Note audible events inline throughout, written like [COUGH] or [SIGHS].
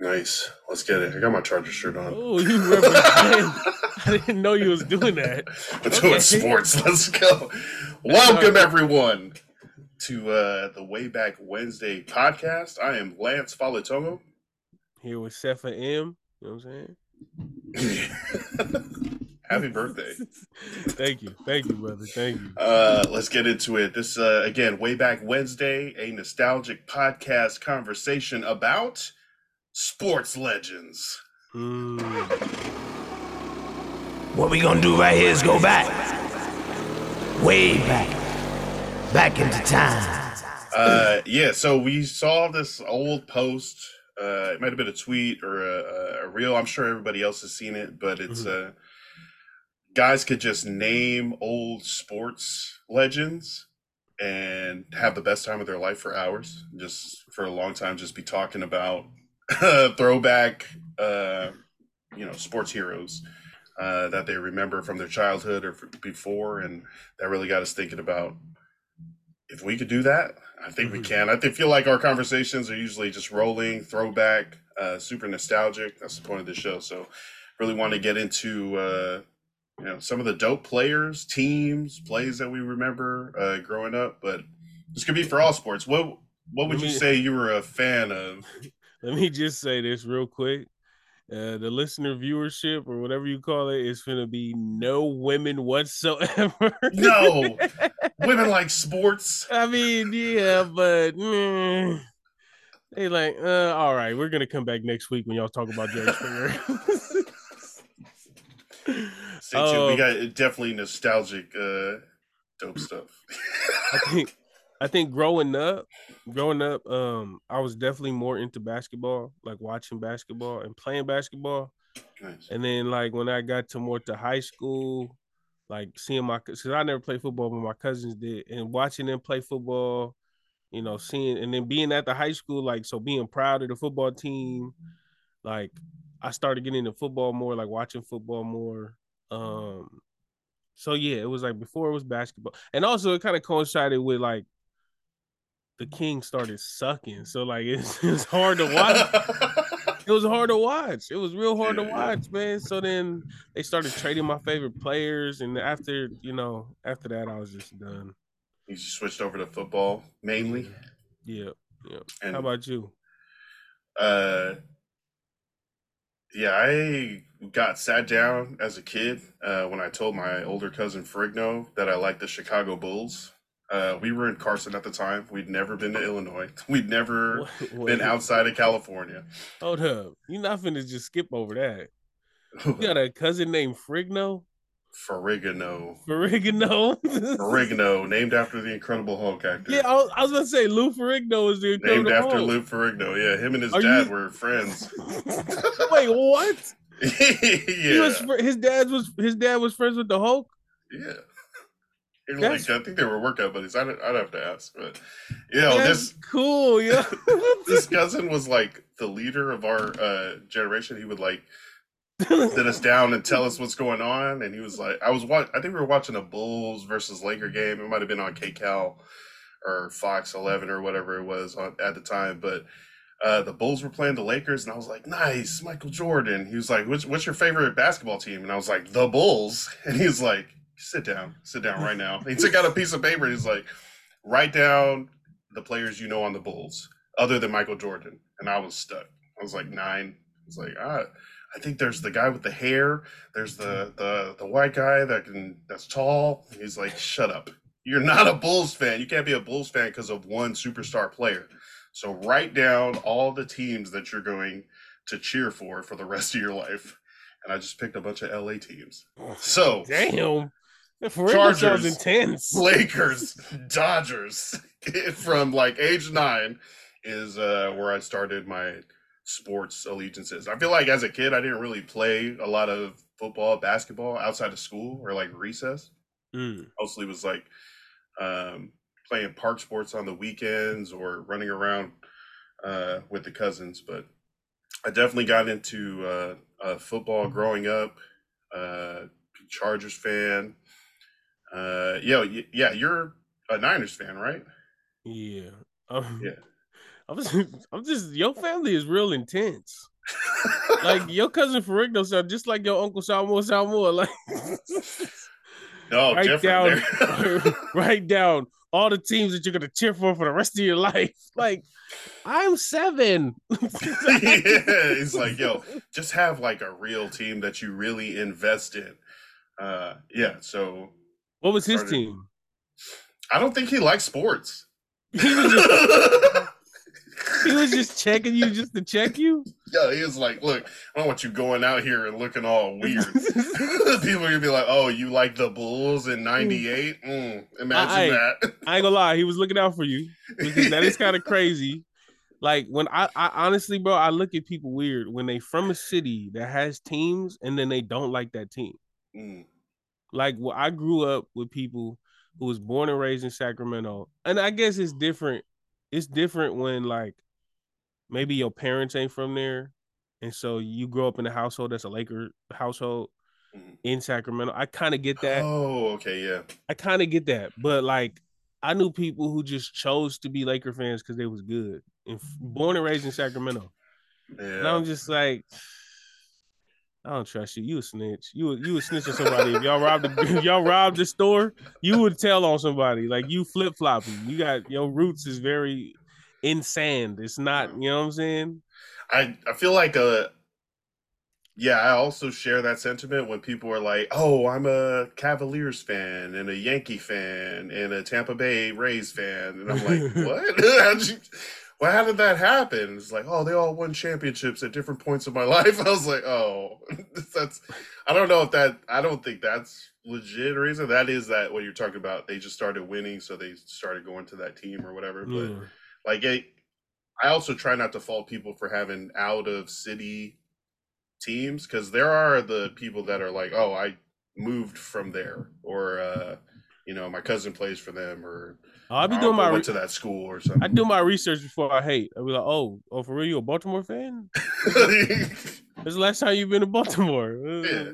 Nice. Let's get it. I got my Charger shirt on. Oh, you represent. [LAUGHS] I didn't know you was doing that. I'm doing Okay. sports. Let's go. Welcome everyone to uh the Way Back Whensday podcast. I am Lance Falatongo. Here with Sefa M. You know what I'm saying? [LAUGHS] Happy birthday. [LAUGHS] Thank you. Thank you, brother. Thank you. Uh let's get into it. This uh again, Way Back Whensday, a nostalgic podcast conversation about sports legends. What we gonna do right here is go back. Way back. Back into time. Uh, yeah, so we saw this old post. Uh, it might have been a tweet or a, a reel. I'm sure everybody else has seen it, but it's uh, guys could just name old sports legends and have the best time of their life for hours. Just for a long time, just be talking about [LAUGHS] throwback, uh, you know, sports heroes uh, that they remember from their childhood or before, and that really got us thinking about if we could do that, I think we Mhm. can. I feel like our conversations are usually just rolling, throwback, uh, super nostalgic. That's the point of the show. So, really want to get into uh, you know some of the dope players, teams, plays that we remember uh, growing up. But this could be for all sports. What What would you say you were a fan of? Let me just say this real quick. Uh, the listener viewership or whatever you call it is going to be no women whatsoever. No, [LAUGHS] women like sports. I mean, yeah, but mm, they like, uh, all right, we're gonna come back next week when y'all talk about Jerry Springer. [LAUGHS] Stay tuned. we Um, got definitely nostalgic, uh, dope stuff. I think, I think growing up, growing up, um, I was definitely more into basketball, like watching basketball and playing basketball. nice. And then like when I got to more to high school, like seeing my because I never played football, but my cousins did, and watching them play football, you know, seeing and then being at the high school, like so being proud of the football team, like I started getting into football more, like watching football more. Um so yeah, it was like before it was basketball. And also it kind of coincided with like the king started sucking. So like [LAUGHS] it's, it's hard to watch it was hard to watch. It was real hard to watch, man. So then they started trading my favorite players, and after you know, after that, I was just done. You just switched over to football mainly, Yeah, yeah. and How about you? uh, yeah, I got sat down as a kid uh, when I told my older cousin Frigno that I liked the Chicago Bulls. Uh, we were in Carson at the time. We'd never been to Illinois. [LAUGHS] We'd never [LAUGHS] What- been outside of California. Hold up, you're not finna just skip over that. You [LAUGHS] got a cousin named Frigno, Ferrigno. Ferrigno. Ferrigno, named after the Incredible Hulk actor. yeah, I was, I was gonna say Lou Ferrigno is the named after Hulk. Lou Ferrigno. Yeah, him and his Are dad you- were friends. Wait, what? yeah, He was his dad was his dad was friends with the Hulk. yeah. Like, I think they were workout buddies. I'd, I'd have to ask, but you know, That's this cool, yeah. [LAUGHS] [LAUGHS] this cousin was like the leader of our uh, generation. He would like sit us down and tell us what's going on. And he was like, I was watch. I think we were watching a Bulls versus Laker game. It might have been on KCal or Fox 11 or whatever it was on, at the time, but. Uh, the Bulls were playing the Lakers, and I was like, "Nice, Michael Jordan." He was like, "What's what's your favorite basketball team?" And I was like, "The Bulls." [LAUGHS] And he was like, "Sit down, sit down right now." He took [LAUGHS] out a piece of paper. He's like, "Write down the players you know on the Bulls, other than Michael Jordan." And I was stuck. I was like nine. I was like, ah, I think there's the guy with the hair. There's the the the white guy that can that's tall. And he's like, shut up. You're not a Bulls fan. You can't be a Bulls fan because of one superstar player. So write down all the teams that you're going to cheer for for the rest of your life. And I just picked a bunch of LA teams. So Damn. Chargers. sounds intense. Lakers, Dodgers, [LAUGHS] from like age nine is uh, where I started my sports allegiances. I feel like as a kid, I didn't really play a lot of football, basketball outside of school or like recess. Mm. Mostly was like um, playing park sports on the weekends or running around uh, with the cousins. But I definitely got into uh, uh, football growing up. Uh, Chargers fan. Uh, yo, y- yeah, you're a Niners fan, right? Yeah. Um, Yeah. [LAUGHS] I'm just, I'm just your family is real intense. like [LAUGHS] your cousin Ferrigno sound just like your uncle Salmore Salmore. Like [LAUGHS] no, write down, write down all the teams that you're gonna cheer for for the rest of your life. Like I'm seven. yeah, it's like yo, just have like a real team that you really invest in. Uh, yeah. So what was his Started- team? I don't think he likes sports. He was just [LAUGHS] he was just checking you just to check you. Yeah, he was like, "Look, I don't want you going out here and looking all weird." [LAUGHS] [LAUGHS] People are gonna be like, "Oh, you like the Bulls in '98? Mm, imagine I- that." I ain't gonna lie, he was looking out for you that is kind of crazy. Like when I, I honestly, bro, I look at people weird when they from a city that has teams and then they don't like that team. Mm, Like well, I grew up with people who was born and raised in Sacramento, and I guess it's different. It's different when like maybe your parents ain't from there, and so you grow up in a household that's a Laker household mm. in Sacramento. I kind of get that. Oh, okay, yeah. I kind of get that, but like I knew people who just chose to be Laker fans because they was good and f- born and raised in Sacramento, and Yeah. I'm just like, I don't trust you. You a snitch. You would- you would snitch on somebody if y'all robbed the [LAUGHS] y'all robbed the store. You would tell on somebody like you flip flopping. You got your roots is very in sand. It's not. You know what I'm saying? I I feel like uh yeah, I also share that sentiment when people are like, "Oh, I'm a Cavaliers fan and a Yankee fan and a Tampa Bay Rays fan," and I'm like, [LAUGHS] "What? [LAUGHS] Well, how did that happen?" It's like, "Oh, they all won championships at different points of my [LAUGHS] life." I was like, "Oh, [LAUGHS] that's." I don't know if that. I don't think that's legit reason. That is that what you're talking about. They just started winning, so they started going to that team or whatever. But like it, I also try not to fault people for having out of city teams because there are the people that are like, oh, I moved from there, or uh, you know, my cousin plays for them, or Oh, I be doing my. went Re- to that school or something. I do my research before I hate. I'll be like, oh, oh, for real, you a Baltimore fan? [LAUGHS] When's the last time you've been to Baltimore? Uh, Yeah.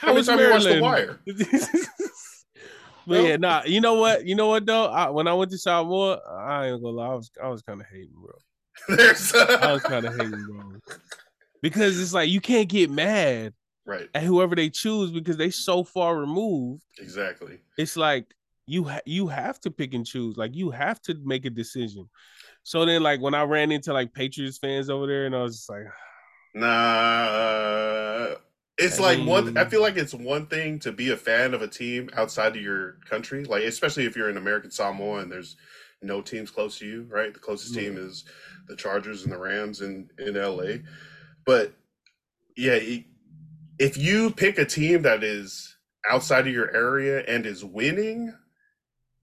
How many times you watched The? Wire? [LAUGHS] but yeah, nah. You know what? You know what though? I, when I went to Samoa, I ain't gonna lie. I was I was kind of hating, bro. There's I was kind of hating, bro. Because it's like you can't get mad right, at whoever they choose because they so far removed. exactly. It's like you ha- you have to pick and choose. Like you have to make a decision. So then, like when I ran into like Patriots fans over there, and I was just like, [SIGHS] Nah, it's I like one. I feel like it's one thing to be a fan of a team outside of your country, like especially if you're an American Samoa and there's no teams close to you, right? The closest mm. team is the Chargers and the Rams in in LA. But yeah, if you pick a team that is outside of your area and is winning,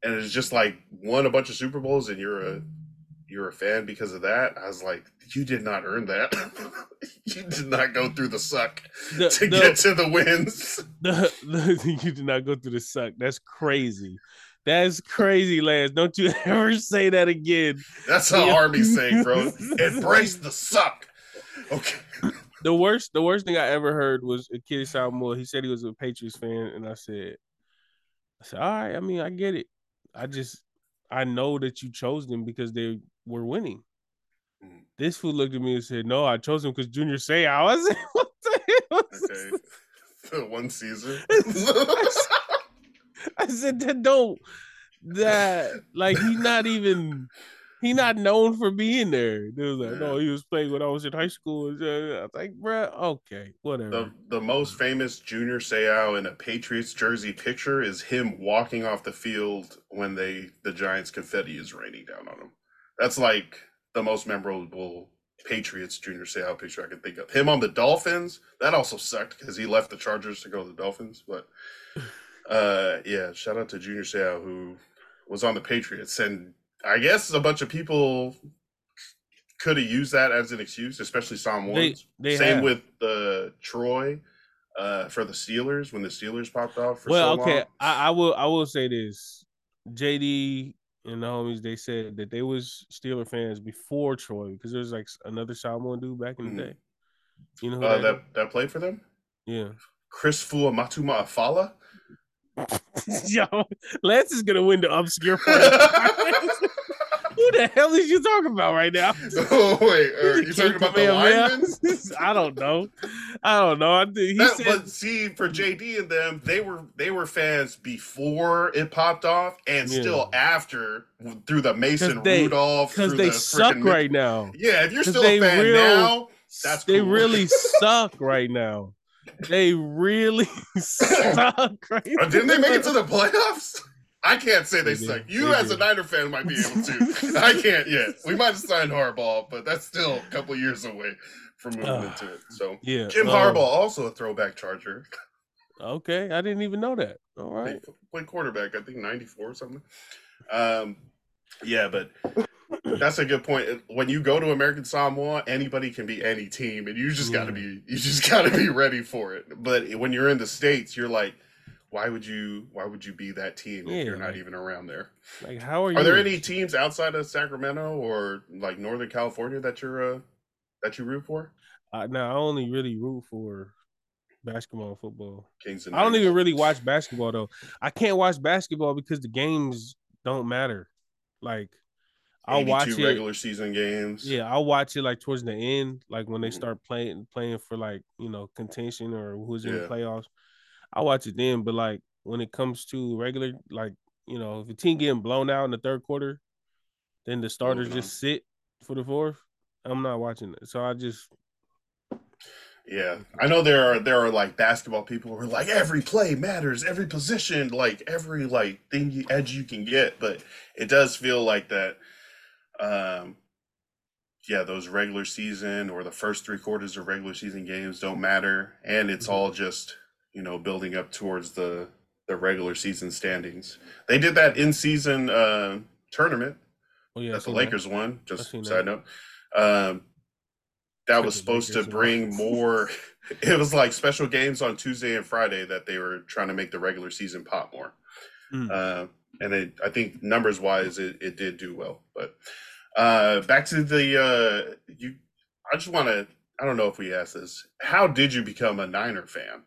and it's just like won a bunch of Super Bowls, and you're a you're a fan because of that, I was like, you did not earn that. [LAUGHS] you did not go through the suck the, to the- get to the wins. [LAUGHS] the, you did not go through the suck. That's crazy. That's crazy, Lance. Don't you [LAUGHS] ever say that again. That's an Yeah. army saying, bro. Embrace the suck. Okay. The worst, the worst thing I ever heard was a kid Samoa. He said he was a Patriots fan, and I said, I said, all right. I mean, I get it. I just, I know that you chose them because they were winning. Mm. This fool looked at me and said, "No, I chose them because Junior say I was." [LAUGHS] what the hell? Okay. [LAUGHS] The one season. [LAUGHS] I said that don't that like he's not even he not known for being there. They was like, no, he was playing when I was in high school. I was like, bruh, okay, whatever. the the most famous Junior Seau in a Patriots jersey picture is him walking off the field when they the Giants confetti is raining down on him. That's like the most memorable Patriots Junior Seau picture I can think of. Him on the Dolphins, that also sucked because he left the Chargers to go to the Dolphins. But [LAUGHS] uh yeah, shout out to Junior Seau who was on the Patriots and I guess a bunch of people could have used that as an excuse, especially Psalm They- they Same have. with the Troy uh, for the Steelers when the Steelers popped off. For well, so okay. I, I will I will say this. JD and the homies they said that they was Steeler fans before Troy because there's like another Samoan dude back in the Mhm. day. You know who uh, that, that that played for them. Yeah. Chris Fuamatu-Ma'afala. [LAUGHS] Yo, Lance is gonna win the obscure [LAUGHS] Who the hell is you talking about right now? [LAUGHS] oh wait, are you talking about the linemen? [LAUGHS] I don't know. I don't know. I think he That- said, but see, for JD and them, they were they were fans before it popped off, and Yeah. still after through the Mason they- Rudolph. because through they the suck frickin' right now. Yeah, if you're still a fan real- now, That's they cool. really [LAUGHS] suck right now. They really [COUGHS] suck right Uh, didn't they make it to the playoffs? I can't say they They suck. You, They as a did. Niner fan, might be able to. [LAUGHS] I can't yet. We might have signed Harbaugh, but that's still a couple years away from moving Ah. into it. So Yeah. Jim um, Harbaugh, also a throwback Charger. Okay, I didn't even know that. All right. played quarterback, I think ninety four or something. Um, yeah, but that's a good point. When you go to American Samoa, anybody can be any team, and you just got to be you just got to be ready for it. But when you're in the states, you're like, why would you why would you be that team Yeah, if you're not like- even around there? Like, how are you? Are there any teams outside of Sacramento or like Northern California that you're uh, that you root for? I, now I only really root for basketball football. Kings and I don't even really watch basketball though. I can't watch basketball because the games don't matter. Like I'll watch it. regular season games. Yeah, I'll watch it like towards the end, like when they Mhm. start playing playing for like you know contention or who's in Yeah. the playoffs. I watch it then, but like when it comes to regular, like you know, if a team getting blown out in the third quarter, then the starters just sit for the fourth. I'm not watching it, so I just Yeah, I know there are there are like basketball people who are like every play matters, every position, like every like thing you, edge you can get, but it does feel like that. Um, yeah, those regular season or the first three quarters of regular season games don't matter, and it's all just you know building up towards the the regular season standings. They did that in season uh, tournament oh yeah, that the Lakers won. Just side that. note. Um, that was supposed to bring more. [LAUGHS] [LAUGHS] It was like special games on Tuesday and Friday that they were trying to make the regular season pop more. Mm. Uh, and it, I think numbers wise, it, it did do well. But uh, back to the uh, you. I just want to. I don't know if we asked this. How did you become a Niner fan?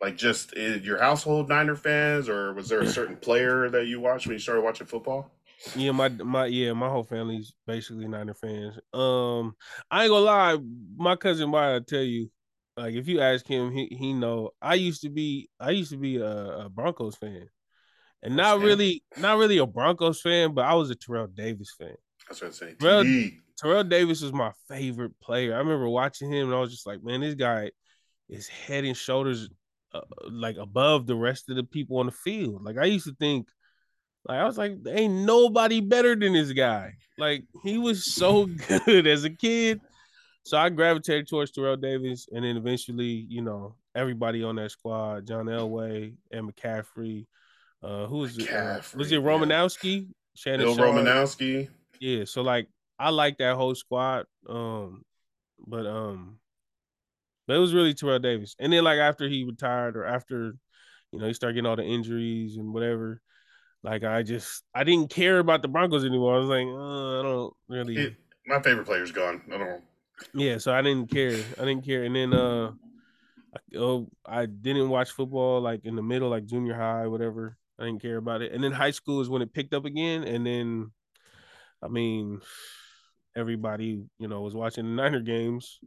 Like just uh, your household Niner fans, or was there a certain [CLEARS THROAT] player that you watched when you started watching football? Yeah, my my yeah, my whole family's basically Niner fans. Um, I ain't gonna lie, my cousin Maya tell you, like if you ask him, he he know. I used to be I used to be a, a Broncos fan, and not really not really a Broncos fan, but I was a Terrell Davis fan. That's what I'm saying. TD. Terrell Davis was my favorite player. I remember watching him, and I was just like, man, this guy is head and shoulders uh, like above the rest of the people on the field. Like I used to think, like I was like, ain't nobody better than this guy. Like he was so [LAUGHS] good as a kid. So I gravitated towards Terrell Davis, and then eventually, you know, everybody on that squad, John Elway and McCaffrey. Uh, who was it? Uh, was it. Romanowski? Shannon Bill? Romanowski. Yeah, so like I like that whole squad. Um, but um, but it was really Terrell Davis. And then like after he retired or after, you know, he started getting all the injuries and whatever. Like I just I didn't care about the Broncos anymore. I was like, uh, I don't really. It- my favorite player's gone. I don't. Yeah, so I didn't care. I didn't care. And then uh, I, oh, I didn't watch football like in the middle, like junior high, whatever. I didn't care about it. And then high school is when it picked up again. And then, I mean, everybody you know was watching the Niner games,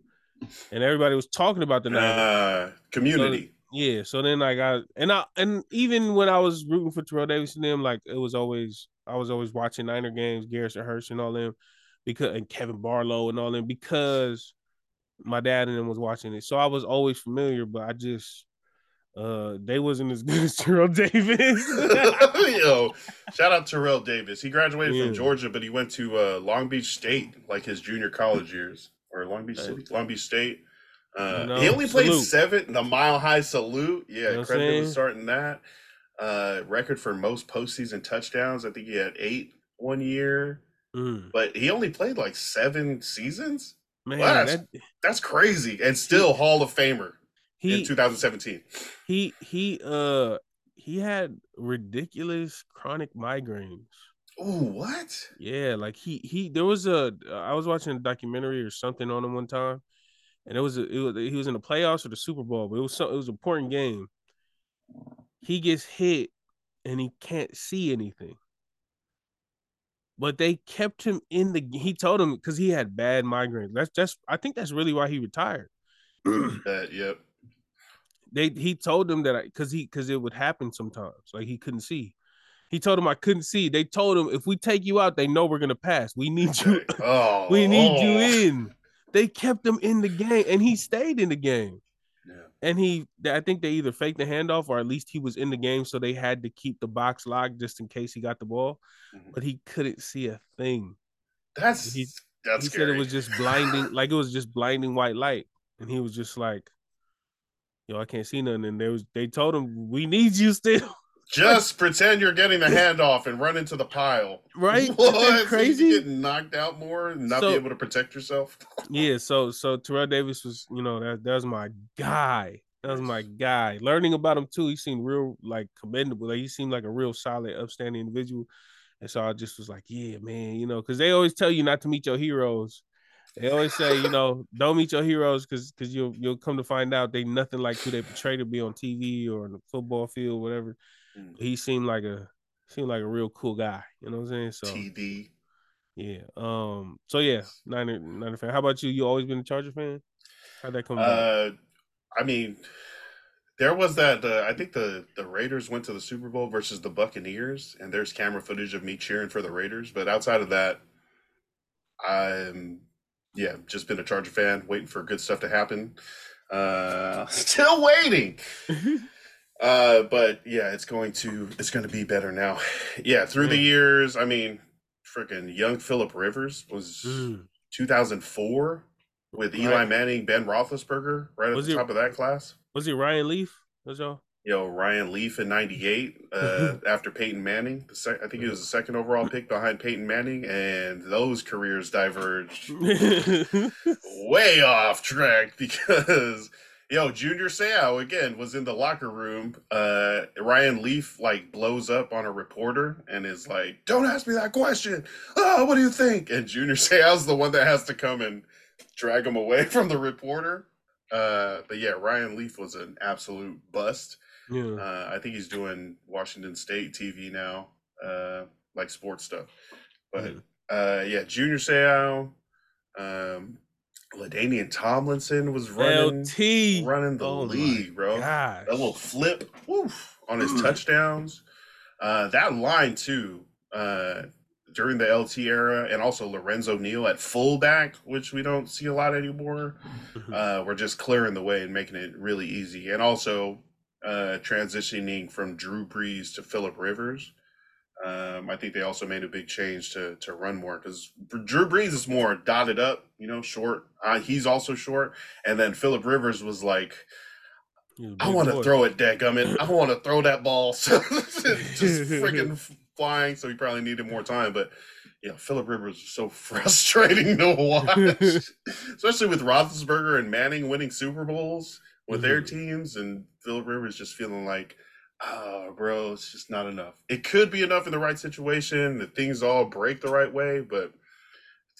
and everybody was talking about the Uh, community. Yeah, so then like I and I and even when I was rooting for Terrell Davis and them, like it was always I was always watching Niner games, Garrison Hearst and all them, because and Kevin Barlow and all them because my dad and them was watching it. So I was always familiar, but I just uh they wasn't as [LAUGHS] good as Terrell Davis. [LAUGHS] Yo, shout out Terrell Davis. He graduated Yeah. from Georgia, but he went to uh, Long Beach State, like his junior college years, or Long Beach City, Long Beach State. Uh, know, he only played salute. seven. The Mile High Salute, yeah, You know what I'm credit saying? was starting that. Uh, record for most postseason touchdowns. I think he had eight one year, Mm, but he only played like seven seasons. man, that's- that, That's crazy, and still Hall of Famer in he 2017. he he uh he had ridiculous chronic migraines. Oh, what? Yeah, like he he there was a I was watching a documentary or something on him one time, and it was a, it was he was in the playoffs or the Super Bowl, but it was so, it was an important game. He gets hit and he can't see anything. but they kept him in the. He told him because he had bad migraines. That's just. I think that's really why he retired. That [CLEARS THROAT] yep. they he told them that because he because it would happen sometimes. Like he couldn't see. He told him I couldn't see. They told him if we take you out, they know we're gonna pass. We need you. [LAUGHS] Oh, [LAUGHS] we need you oh. in. They kept him in the game, and he stayed in the game. Yeah. And he, I think they either faked the handoff or at least he was in the game, so they had to keep the box locked just in case he got the ball. Mhm. But he couldn't see a thing. That's He- that's he scary. said it was just blinding, [LAUGHS] like it was just blinding white light, and he was just like, "Yo, I can't see nothing." And they was they told him, "We need you still." Just pretend you're getting the handoff and run into the pile. Right? [LAUGHS] What? So crazy? you get knocked out more and not So- be able to protect yourself. [LAUGHS] Yeah, so so Terrell Davis was, you know, that that was my guy. That was my guy. Learning about him too, he seemed real like commendable. Like he seemed like a real solid, upstanding individual. And so I just was like, yeah, man, you know, because they always tell you not to meet your heroes. They always say, you know, [LAUGHS] don't meet your heroes because because you'll you'll come to find out they nothing like who they portray to be on TV or on the football field, whatever. Mm. He seemed like a seemed like a real cool guy. You know what I'm saying? So TD. yeah. Um. So yeah, Niner Niner fan. How about you? You always been a Charger fan? How'd that come about? Uh, I mean, there was that. Uh, I think the the Raiders went to the Super Bowl versus the Buccaneers, and there's camera footage of me cheering for the Raiders. But outside of that, I'm yeah, just been a Charger fan, waiting for good stuff to happen. Uh, [LAUGHS] still waiting. [LAUGHS] Uh, but yeah, it's going to it's going to be better now. Yeah, through the Mm. years, I mean, freaking young Philip Rivers was Mm. 2004 with Eli Right. Manning, Ben Roethlisberger, right at Was the he- top of that class. Was he Ryan Leaf? Was y'all? Yo, Ryan Leaf in '98 uh, [LAUGHS] after Peyton Manning. The sec- I think he was the second overall pick behind Peyton Manning, and those careers diverged [LAUGHS] way off track because yo junior Seau again was in the locker room uh ryan leaf like blows up on a reporter and is like don't ask me that question. Oh what do you think? And junior [LAUGHS] Seau's the one that has to come and drag him away [LAUGHS] from the reporter. Uh but yeah ryan leaf was an absolute bust. Yeah. uh i think he's doing washington state tv now uh like sports stuff. But Mhm. uh yeah junior Seau um LaDainian Tomlinson was running LT. running the Oh league, bro. Gosh. That little flip woof, on his Mm. touchdowns. Uh, that line too, uh, during the LT era, and also Lorenzo Neal at fullback, which we don't see a lot anymore. Mhm. Uh, we're just clearing the way and making it really easy, and also uh, transitioning from Drew Brees to Philip Rivers. Um, I think they also made a big change to to run more because Drew Brees is more dotted up, you know, short. Uh, he's also short, and then Philip Rivers was like, He was a I want to throw it, dadgummit. I want to throw that ball. [LAUGHS] So [LAUGHS] just freaking flying. So he probably needed more time. But yeah, Philip Rivers is so [LAUGHS] frustrating to watch, especially with Roethlisberger and Manning winning Super Bowls with their Mhm. teams, and Philip Rivers just feeling like, oh, bro, it's just not enough. It could be enough in the right situation. The things all break the right way, but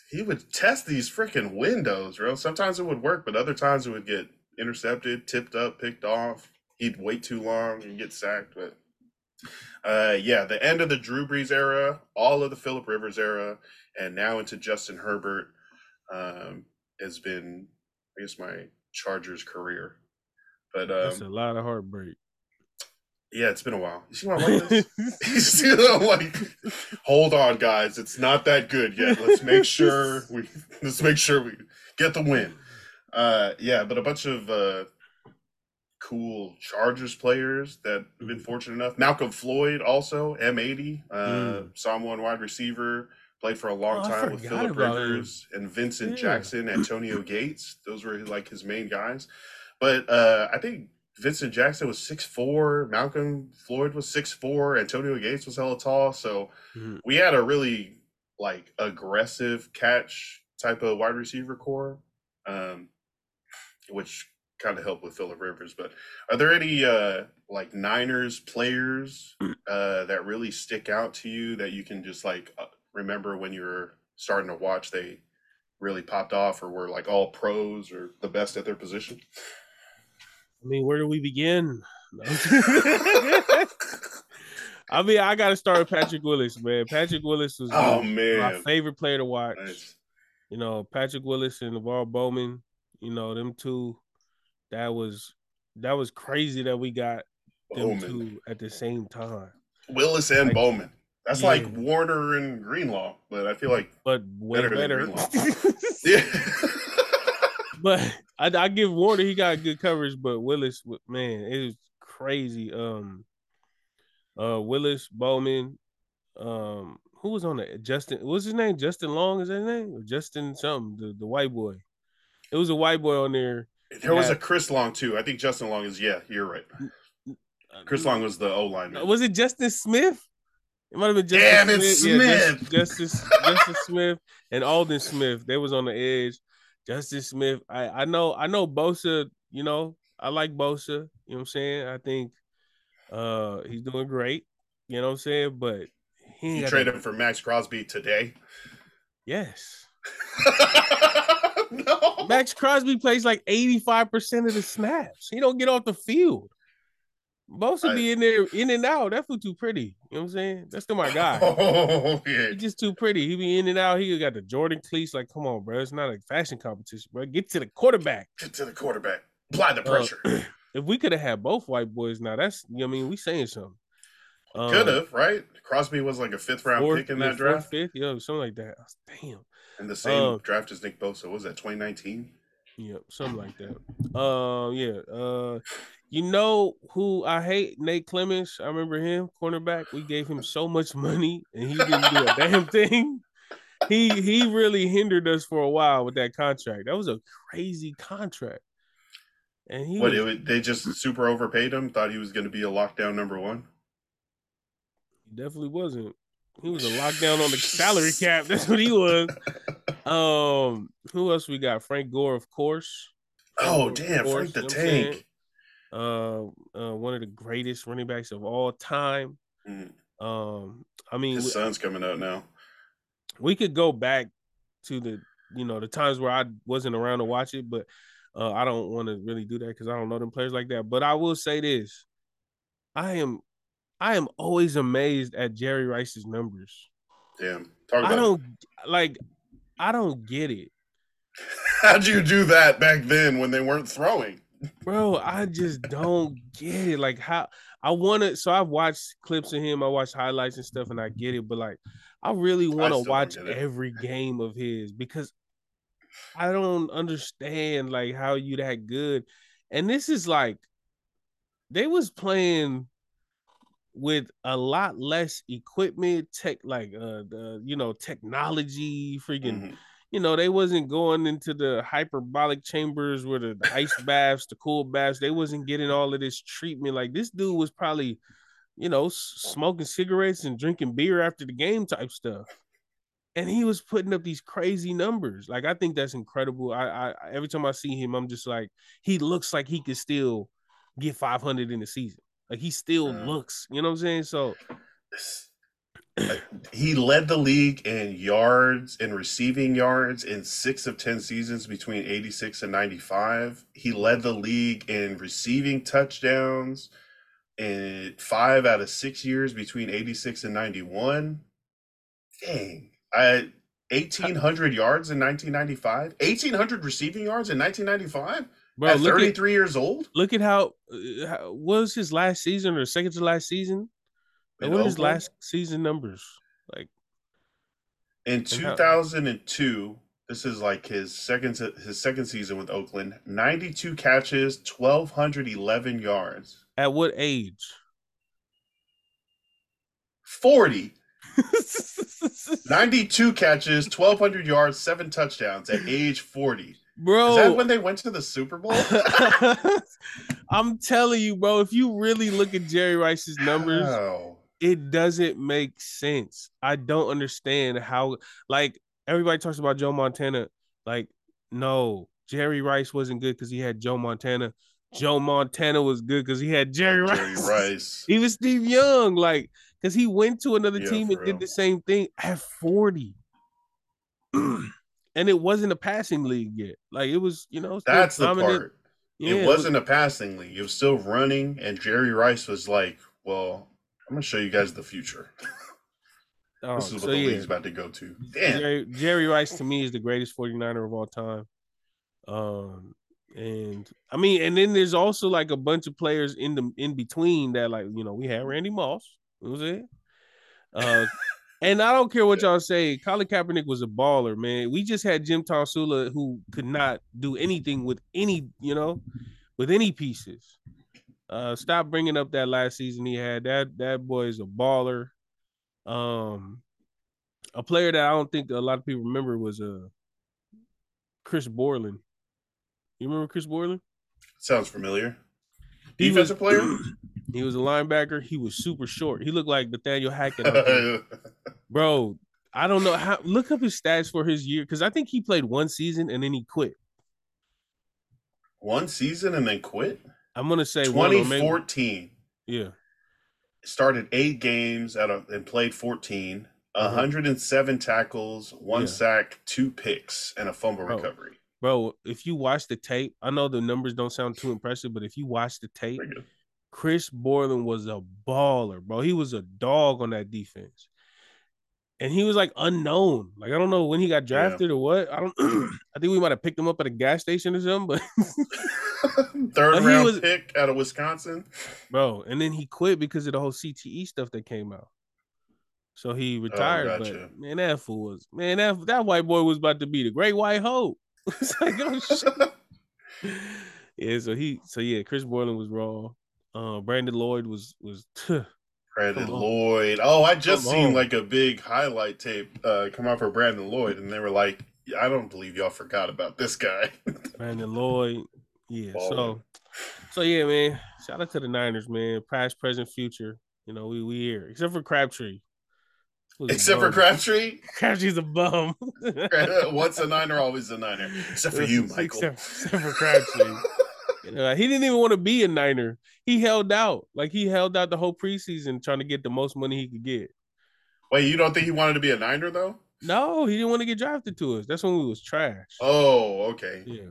he would test these freaking windows, bro. Sometimes it would work, but other times it would get intercepted, tipped up, picked off. He'd wait too long and get sacked. But uh, yeah, the end of the Drew Brees era, all of the Philip Rivers era, and now into Justin Herbert um, has been, I guess, my Chargers career. But That's a um, lot of heartbreak. Yeah, it's been a while. You see why I like this? [LAUGHS] [LAUGHS] He's still like, hold on, guys, it's not that good yet. Let's make [LAUGHS] sure we let's make sure we get the win. Uh, yeah, but a bunch of uh, cool Chargers players that have been fortunate enough. Malcom Floyd, also M80, uh, Mm. Samoan wide receiver, played for a long Oh, time with Philip about him. Rivers and Vincent Yeah. Jackson, Antonio Gates. Those were like his main guys. But uh, I think Vincent Jackson was six four. Malcom Floyd was six four. Antonio Gates was hella tall. So Mhm. we had a really like aggressive catch type of wide receiver core, um, which kind of helped with Philip Rivers. But are there any uh, like Niners players uh, that really stick out to you that you can just like uh, remember when you were starting to watch? They really popped off, or were like all pros or the best at their position. I mean, where do we begin? No. [LAUGHS] I mean, I got to start with Patrick Willis, man. Patrick Willis was Oh uh, my man. favorite player to watch. Nice. You know, Patrick Willis and LeVar Bowman. You know, them two. That was that was crazy that we got them Bowman. two at the same time. Willis and Like- Bowman. That's Yeah. like Warner and Greenlaw, but I feel like But way Better better. [LAUGHS] yeah. but [LAUGHS] I, I give Warner he got good coverage, but Willis, man, it was crazy. Um, uh, Willis Bowman, um, who was on the Justin? What's his name? Justin Long is that his name? Or Justin something? The the white boy. It was a white boy on there. there was Yeah. a Chris Long too. I think Justin Long is yeah. You're right. Chris Long was the O line. Was it Justin Smith? It might have been Justin Damn it, Just- Smith. Justice Justin Smith and Aldon Smith. They was on the edge. Justin Smith. I I know I know Bosa. You know I like Bosa. You know what I'm saying. I think uh he's doing great. You know what I'm saying. But he You trade him for Maxx Crosby today? Yes. [LAUGHS] no. Maxx Crosby plays like 85% of the snaps. He don't get off the field. Bosa I- be in there in and out. That fool too pretty. You know what I'm saying? That's still my guy. Oh [LAUGHS] yeah. He just too pretty. He be in and out. He got the Jordan cleats. Like, come on, bro. It's not a fashion competition, bro. Get to the quarterback. Get to the quarterback. Apply the Uh, pressure. [CLEARS THROAT] If we could have had both white boys now, that's you know what I mean, we saying something. Um, Could have, right? Crosby was like a fifth round fourth- pick in that draft. fifth, yeah, something like that. Damn. And the same Uh, draft as Nick Bosa. What was that 2019? Yeah, something like that. Um, yeah. Uh, you know who I hate? Nate Clements. I remember him, cornerback. We gave him so much [LAUGHS] money and he didn't do a damn thing. He he really hindered us for a while with that contract. That was a crazy contract. And he What was- they just super overpaid him? Thought he was going to be a lockdown number one. He definitely wasn't. He was a lockdown on the salary cap. That's what he was. Um, who else we got? Frank Gore, of course. Oh Gore, damn, course, Frank the you know what saying? Tank. Uh, uh, one of the greatest running backs of all time. Mm, Um, I mean, His son's coming out now. we could go back to the you know the times where I wasn't around to watch it, but uh, I don't want to really do that because I don't know them players like that. But I will say this: I am, I am always amazed at Jerry Rice's numbers. Damn. Talk I don't like, I don't get it, [LAUGHS] how'd you do that back then when they weren't throwing? Bro. I just don't get it. Like how I want to. So I've watched clips of him. I watched highlights and stuff, and I get it. But like, I really want to watch every game of his because I don't understand like how you that good. And this is like they was playing with a lot less equipment, tech like uh the you know technology, freaking Mhm. You know they wasn't going into the hyperbolic chambers where the, the ice baths, the cool baths. They wasn't getting all of this treatment. Like this dude was probably you know smoking cigarettes and drinking beer after the game type stuff and he was putting up these crazy numbers. Like I think that's incredible. I, I every time I see him, I'm just like, he looks like he could still get 500 in the season. Like he still Yeah. looks, you know what I'm saying? So he led the league in yards and receiving yards in six of 10 seasons between 86 and 95. He led the league in receiving touchdowns in five out of six years between 86 and 91. Dang. I 1800 yards in 1995 1800 receiving yards in 1995 bro, at 33 at years old look at how, uh, how was his last season or second to last season? In what his last season numbers? Like In 2002, this is like his second his second season with Oakland. 92 catches, 1211 yards. at what age? 40. [LAUGHS] 92 catches, 1200 yards, 7 touchdowns at age 40. bro, Is that when they went to the Super Bowl? [LAUGHS] I'm telling you, bro, if you really look at Jerry Rice's numbers, How? It doesn't make sense. I don't understand how like everybody talks about Joe Montana. Like, no, Jerry Rice wasn't good because he had Joe Montana. Joe Montana was good because he had Jerry Rice. Jerry [LAUGHS] Rice. He was Steve Young, like, because he went to another Yeah, team and did the same thing at 40. [CLEARS THROAT] and it wasn't a passing league yet. Like it was, you know, That's the part. Yeah, it wasn't a passing league. It was still running, and Jerry Rice was like, "Well, I'm gonna show you guys the future. Um, [LAUGHS] this is what so the yeah, league's about to go to. Damn. Jerry, Jerry Rice to me is the greatest 49er of all time. Um, and I mean, and then there's also like a bunch of players in the in between that, like you know, we had Randy Moss. What was it? Uh, [LAUGHS] and I don't care what y'all say. Colin Kaepernick was a baller, man. We just had Jim Tomsula who could not do anything with any, you know, with any pieces. Uh, stop bringing up that last season he had. That that boy is a baller. Um, a player that I don't think a lot of people remember was uh Chris Borland. You remember Chris Borland? Sounds familiar. He Defensive was- player? [CLEARS THROAT] He was a linebacker. He was super short. He looked like Nathaniel Hackett. [LAUGHS] Bro, I don't know how. Look up his stats for his year because I think he played one season and then he quit. One season and then quit? I'm gonna say one maybe 2014. yeah. Started eight games out of and played 14. 107 tackles, one Uh-huh. Yeah. sack, two picks, and a fumble Bro. recovery. Bro, if you watch the tape, I know the numbers don't sound too impressive, but if you watch the tape, Chris Borland was a baller, bro. He was a dog on that defense. And he was like unknown. Like I don't know when he got drafted or what. I don't [CLEARS THROAT] I think we might have picked him up at a gas station or something, but [LAUGHS] [LAUGHS] Third But round was- pick out of Wisconsin. bro, and then he quit because of the whole CTE stuff that came out. So he retired. Oh, gotcha. But man, that fool was man, that that white boy was about to be the great white hope. [LAUGHS] it's like, oh shit. yeah, so he so yeah, Chris Borland was raw. Uh Brandon Lloyd was was Brandon. Lloyd. Oh, I just Come seen on. like a big highlight tape uh, come out for Brandon Lloyd, and they were like, "I don't believe y'all forgot about this guy." [LAUGHS] Brandon Lloyd. Yeah. Baller. So so yeah, man. Shout out to the Niners, man. Past, present, future. You know, we we here. Except for Crabtree. Except for. Crabtree, [LAUGHS] Crabtree's a bum. [LAUGHS] once a Niner, always a Niner. Except for you, Michael. Except, except for Crabtree. You he didn't even want to be a Niner. He held out. Like he held out the whole preseason trying to get the most money he could get. Wait, you don't think he wanted to be a Niner though? No, he didn't want to get drafted to us. That's when we was trash. Oh, okay. Yeah.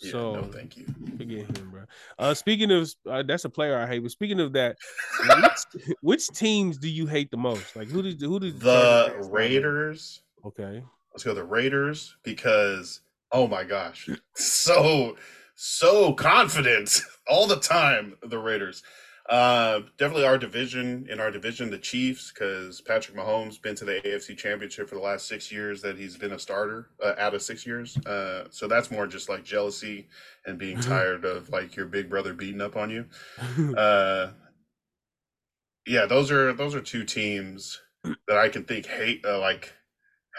Yeah, So no, thank you. forget him, bro. Uh, speaking of, uh, that's a player I hate. But speaking of that, [LAUGHS] which, which teams do you hate the most? Like who did who did The Raiders. Okay. Let's go the Raiders because oh my gosh, [LAUGHS] so so confident [LAUGHS] all the time. The Raiders, uh, definitely our division in our division, the Chiefs, because Patrick Mahomes been to the AFC Championship for the last six years that he's been a starter uh, out of six years. Uh, so that's more just like jealousy and being tired of like your big brother beating up on you. [LAUGHS] Uh, yeah, those are those are two teams that I can think hate uh, like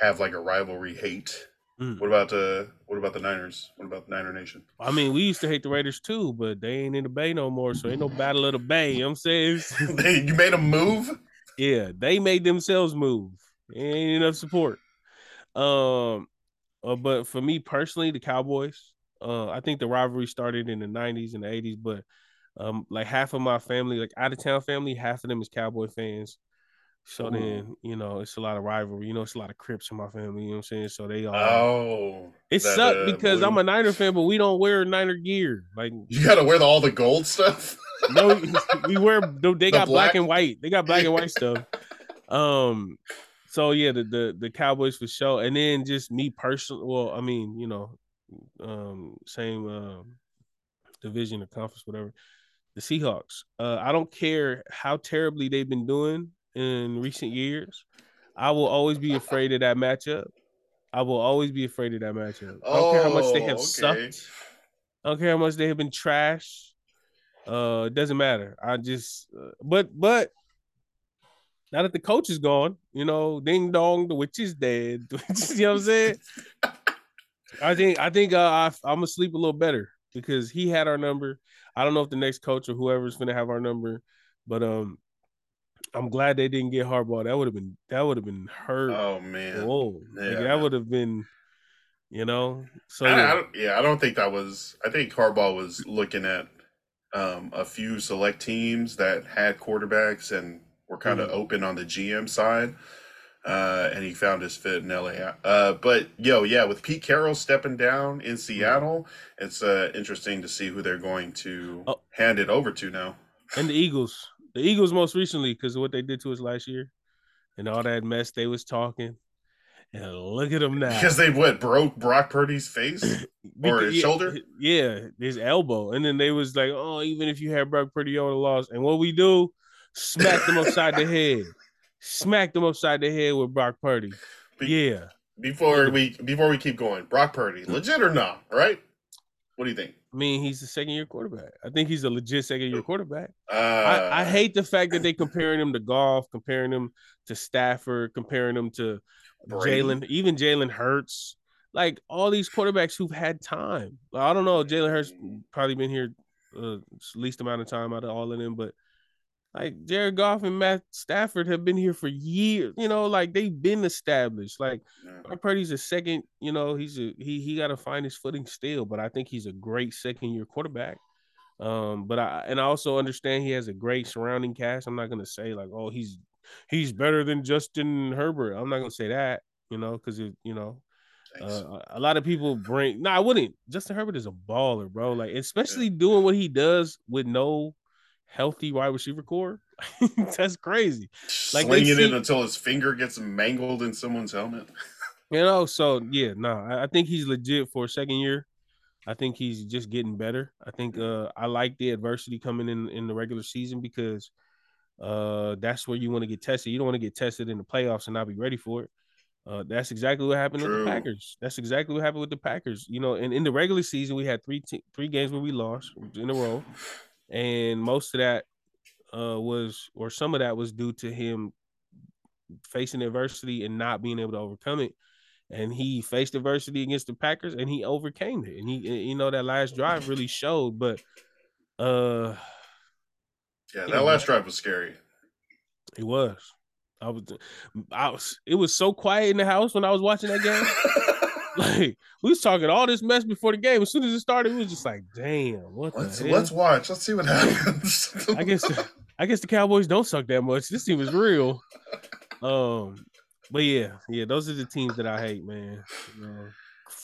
have like a rivalry hate. Mm. What about the what about the Niners? What about the Niner Nation? I mean, we used to hate the Raiders too, but they ain't in the Bay no more, so ain't no battle of the Bay. You know what I'm saying? [LAUGHS] they, you made a move. yeah, they made themselves move. Ain't enough support. Um, uh, but for me personally, the Cowboys. Uh, I think the rivalry started in the '90s and the '80s, but um, like half of my family, like out of town family, half of them is Cowboy fans. So Ooh. then, you know, it's a lot of rivalry. You know, it's a lot of Crips in my family. You know what I'm saying? So they all. Oh, it sucked uh, because blue- I'm a Niner fan, but we don't wear Niner gear. Like [LAUGHS] You got to wear the, all the gold stuff. no, we [LAUGHS] wear they got black black? and white. They got black and white stuff. [LAUGHS] Um, so yeah, the the the Cowboys for sure, and then just me personally. Well, I mean, you know, um, same um division or conference, whatever. The Seahawks. Uh, I don't care how terribly they've been doing in recent years. I will always be afraid of that matchup. I will always be afraid of that matchup. I don't care how much they Oh, have okay. sucked. I don't care how much they have been trash. Uh, it doesn't matter. I just, uh, but but now that the coach is gone, you know, ding dong, the witch is dead. [LAUGHS] you know what I'm saying? I think I think uh, I, I'm gonna sleep a little better because he had our number. I don't know if the next coach or whoever's gonna have our number, but um, I'm glad they didn't get Harbaugh. That would have been that would have been hurt. Oh man. Whoa, like, that would have been, you know. So I, I yeah. I don't think that was. I think Harbaugh was looking at um, a few select teams that had quarterbacks and were kind of Mhm. open on the GM side, uh, and he found his fit in LA. Uh, but yo, yeah, with Pete Carroll stepping down in Seattle, it's uh, interesting to see who they're going to Oh. hand it over to now. and the Eagles. The Eagles most recently because of what they did to us last year and all that mess they was talking. And look at them now. Because they what broke Brock Purdy's face [CLEARS THROAT] or his yeah, shoulder. Yeah, his elbow. And then they was like, oh, even if you had Brock Purdy, you would have lost. And what we do, smack them upside the head. Smack them upside the head with Brock Purdy. Be- yeah. Before we before we keep going, Brock Purdy, legit or not? Right? What do you think? I mean, he's a second year quarterback. I think he's a legit second year quarterback. Uh, I, I hate the fact that they comparing him to Goff, comparing him to Stafford, comparing him to Jalen, even Jalen Hurts. Like all these quarterbacks who've had time. I don't know. Jalen Hurts probably been here uh, least amount of time out of all of them, but like Jared Goff and Matt Stafford have been here for years. You know, like they've been established. Like Yeah. Purdy's a second. You know, he's a he he got to find his footing still, but I think he's a great second year quarterback. Um, but I and I also understand he has a great surrounding cast. I'm not gonna say like, oh, he's he's better than Justin Herbert. I'm not gonna say that, you know, because it, you know, uh, a lot of people bring. No, I wouldn't. Justin Herbert is a baller, bro. Like, especially doing what he does with no healthy wide receiver core. [LAUGHS] That's crazy. like, Slinging it see- until his finger gets mangled in someone's helmet. [LAUGHS] You know, so yeah, no, I, I think he's legit for a second year. I think he's just getting better. I think uh I like the adversity coming in in the regular season because uh that's where you want to get tested. You don't want to get tested in the playoffs and not be ready for it. Uh that's exactly what happened with the Packers. That's exactly what happened with the Packers. You know, and in the regular season we had three te- three games where we lost in a row, and most of that uh was or some of that was due to him facing adversity and not being able to overcome it and he faced adversity against the Packers and he overcame it. And he, you know, that last drive really showed. But uh, Yeah, Yeah, that last drive was scary. it was. I was, I was. It was so quiet in the house when I was watching that game. [LAUGHS] [LAUGHS] like we was talking all this mess before the game. As soon as it started, we was just like, "Damn, what let's the hell?" let's watch. Let's see what happens. I guess the, I guess the Cowboys don't suck that much. This team is real. Um, but yeah, yeah, those are the teams that I hate, man.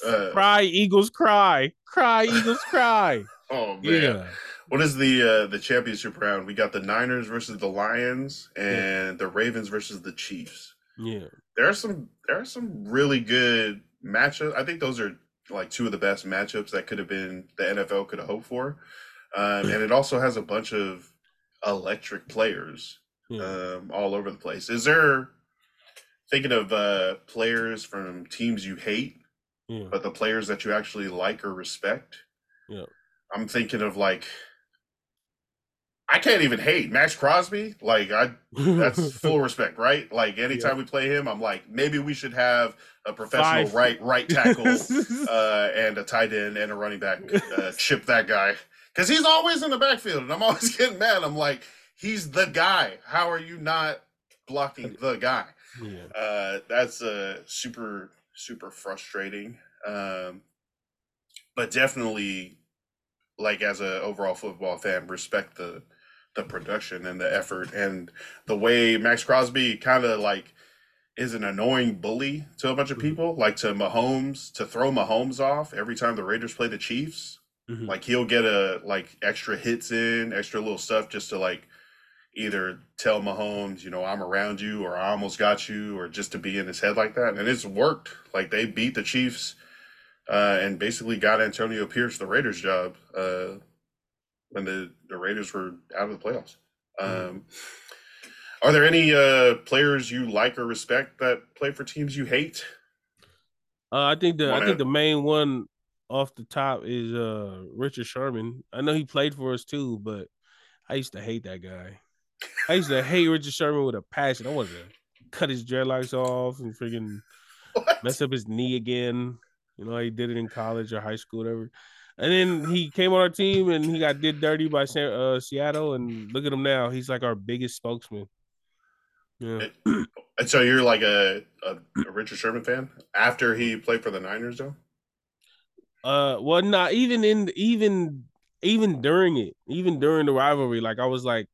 Uh, cry, Eagles, cry, cry, Eagles, cry. [LAUGHS] oh man. Yeah, What is the uh the championship round? We got the Niners versus the Lions and the Ravens versus the Chiefs. yeah, There are some there are some really good matchups. I think those are like two of the best matchups that could have been the NFL could have hoped for. Um, and it also has a bunch of electric players yeah. um, all over the place. Is there thinking of uh, players from teams you hate, yeah. but the players that you actually like or respect? Yeah. I'm thinking of like I can't even hate Maxx Crosby. Like I that's [LAUGHS] full respect, right? Like anytime we play him, I'm like, maybe we should have a professional Five. right right [LAUGHS] tackle uh, and a tight end and a running back uh, [LAUGHS] chip that guy because he's always in the backfield, and I'm always getting mad. I'm like, he's the guy. How are you not blocking the guy? yeah. Uh, that's uh, super super frustrating. Um, but definitely, like as a overall football fan, respect the the production and the effort and the way Maxx Crosby kind of like is an annoying bully to a bunch of Mhm. people, like to Mahomes to throw Mahomes off every time the Raiders play the Chiefs. Mhm. Like he'll get a like extra hits in, extra little stuff just to like either tell Mahomes, you know, I'm around you or I almost got you, or just to be in his head like that. And it's worked. Like they beat the Chiefs uh, and basically got Antonio Pierce the Raiders job uh, when the, the Raiders were out of the playoffs. Um, are there any uh, players you like or respect that play for teams you hate? Uh, I think the I Wanna- think the main one off the top is uh Richard Sherman. I know he played for us too, but I used to hate that guy. I used to hate Richard Sherman with a passion. I wanted to cut his dreadlocks off and freaking [LAUGHS] What? mess up his knee again. You know, he did it in college or high school, whatever. And then he came on our team and he got did dirty by San, uh, Seattle. And look at him now; he's like our biggest spokesman. Yeah, And so you're like a, a, a Richard Sherman fan after he played for the Niners, though? Uh, well, not even in even even during it, even during the rivalry, like I was like,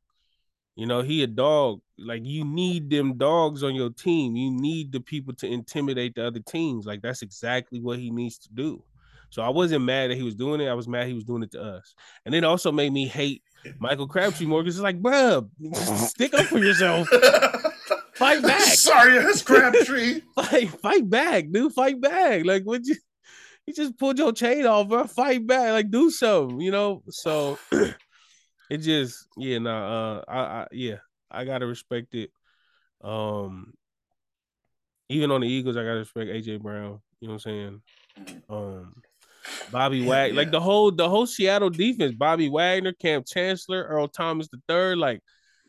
you know, he a dog. Like you need them dogs on your team. You need the people to intimidate the other teams. Like that's exactly what he needs to do. So I wasn't mad that he was doing it. I was mad he was doing it to us. And it also made me hate Michael Crabtree more because it's like, bruh, [LAUGHS] stick up for yourself. [LAUGHS] Fight back. Sorry, that's Crabtree. [LAUGHS] Fight, fight back, dude. Fight back. Like, what you you just pulled your chain off, bro. Fight back. Like, do something, you know? So [CLEARS THROAT] it just, yeah, nah, uh, I, I yeah, I gotta respect it. Um, even on the Eagles, I gotta respect AJ Brown. You know what I'm saying? Um, Bobby Yeah, Wagner, like the whole the whole Seattle defense, Bobby Wagner, Kam Chancellor, Earl Thomas the third, like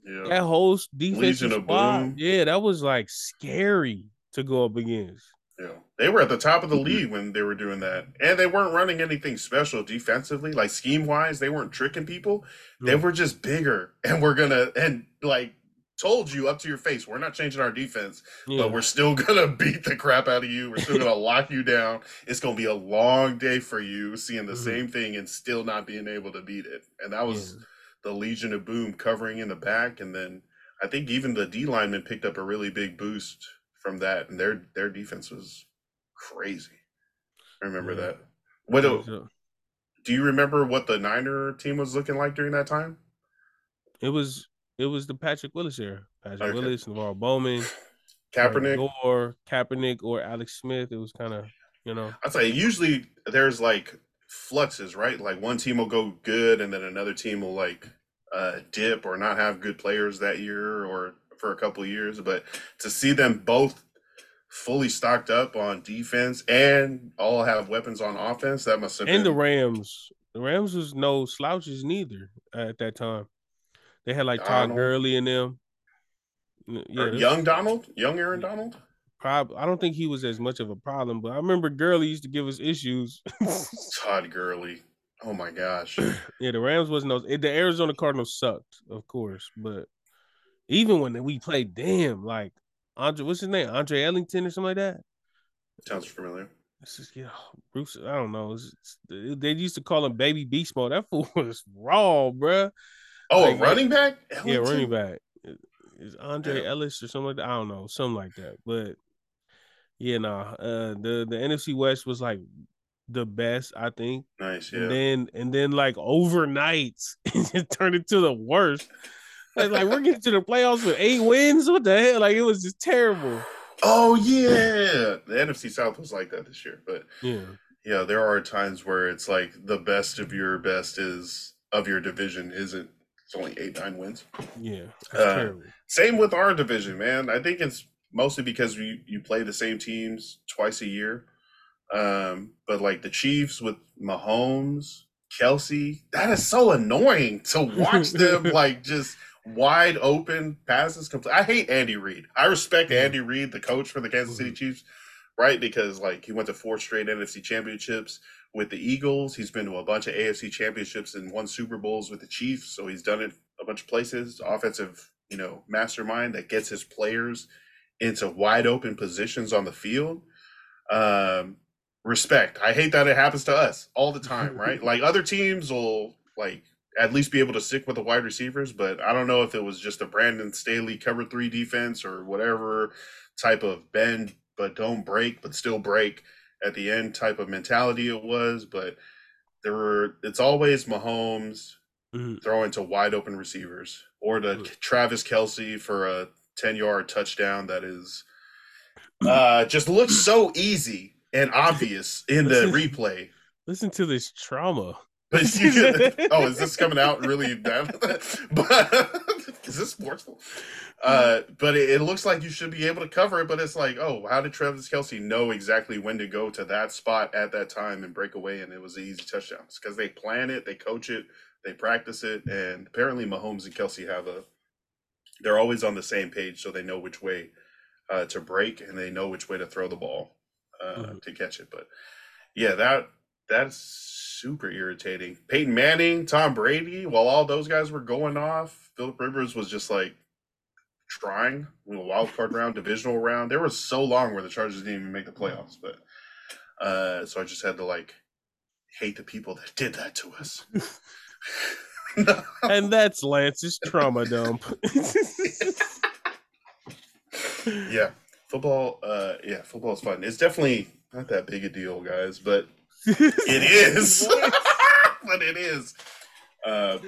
Yeah. that whole defensive Legion of squad, Boom. yeah, that was like scary to go up against. Yeah. They were at the top of Mm-hmm. the league when they were doing that. And they weren't running anything special defensively, like scheme wise. They weren't tricking people. They were just bigger. And we're gonna and like told you up to your face, we're not changing our defense, Yeah. but we're still [LAUGHS] gonna beat the crap out of you. We're still gonna [LAUGHS] lock you down. It's gonna be a long day for you seeing the Mhm. same thing and still not being able to beat it. And that was Yeah. the Legion of Boom covering in the back, and then I think even the D linemen picked up a really big boost from that, and their their defense was crazy. I remember Yeah. that. What do, do you remember what the Niner team was looking like during that time? it was it was the Patrick Willis era. Patrick Okay. Willis, NaVorro Bowman, [SIGHS] Kaepernick. Gore, Kaepernick, or Alex Smith. It was kind of you know I'd say usually there's like fluxes, right? Like one team will go good, and then another team will like uh, dip or not have good players that year or for a couple years. But to see them both fully stocked up on defense and all have weapons on offense, that must have and the Rams. The Rams was no slouches neither at that time. They had like Todd Donald. Gurley and them. Yeah, er, young Donald, young Aaron Donald. prob- I don't think he was as much of a problem, but I remember Gurley used to give us issues. [LAUGHS] Todd Gurley. Oh my gosh. [CLEARS THROAT] yeah, the Rams wasn't those. The Arizona Cardinals sucked, of course, but even when we played them, like Andre, what's his name, Andre Ellington or something like that. Sounds familiar. It's just, you know, Bruce. I don't know. It's, it's- they used to call him Baby Beast Mode. That fool [LAUGHS] was raw, bruh. Oh, Like, a running back? Yeah, running back. Is Andre Yeah. Ellis or something like that? I don't know, something like that. But yeah, nah. Uh, the the NFC West was like the best, I think. Nice, yeah. And then and then like overnight, [LAUGHS] it turned into the worst. Like, like we're getting to the playoffs with eight wins. What the hell? Like it was just terrible. Oh yeah, the NFC South was like that this year, but Yeah, yeah, there are times where it's like the best of your best is of your division isn't. It's only eight nine wins. yeah, Uh. Same with our division, man. I think it's mostly because we you play the same teams twice a year. Um, but like the Chiefs with Mahomes, Kelce, that is so annoying to watch [LAUGHS] them like just wide open passes. Complete. I hate Andy Reid. I respect Mhm. Andy Reid, the coach for the Kansas City Mhm. Chiefs, right? Because like he went to four straight NFC championships with the Eagles. He's been to a bunch of AFC championships and won Super Bowls with the Chiefs. So he's done it a bunch of places. Offensive, you know, mastermind that gets his players into wide open positions on the field. Um, respect. I hate that it happens to us all the time, [LAUGHS] right? like other teams will like at least be able to stick with the wide receivers, but I don't know if it was just a Brandon Staley cover three defense or whatever type of bend but don't break but still break at the end type of mentality it was. But there were it's always Mahomes Mhm. throwing to wide open receivers or to Mm. Travis Kelce for a 10 yard touchdown that is [CLEARS THROAT] uh just looks so easy and obvious in the replay. Listen to this trauma. [LAUGHS] Oh, is this coming out really [LAUGHS] bad? [LAUGHS] but [LAUGHS] is this sportsful? Uh, but it, it looks like you should be able to cover it. But it's like, oh, how did Travis Kelce know exactly when to go to that spot at that time and break away? And it was an easy touchdown because they plan it, they coach it, they practice it, and apparently Mahomes and Kelce have a. They're always on the same page, so they know which way uh, to break and they know which way to throw the ball uh, Mhm. to catch it. But yeah, that that's super irritating. Peyton Manning, Tom Brady, while all those guys were going off, Philip Rivers was just like trying. You know, wild card round, divisional round. There was so long where the Chargers didn't even make the playoffs, but uh, so I just had to like hate the people that did that to us. [LAUGHS] And that's Lance's trauma dump. [LAUGHS] yeah, football. Uh, yeah, football is fun. It's definitely not that big a deal, guys, but It is, [LAUGHS] but it is. Uh,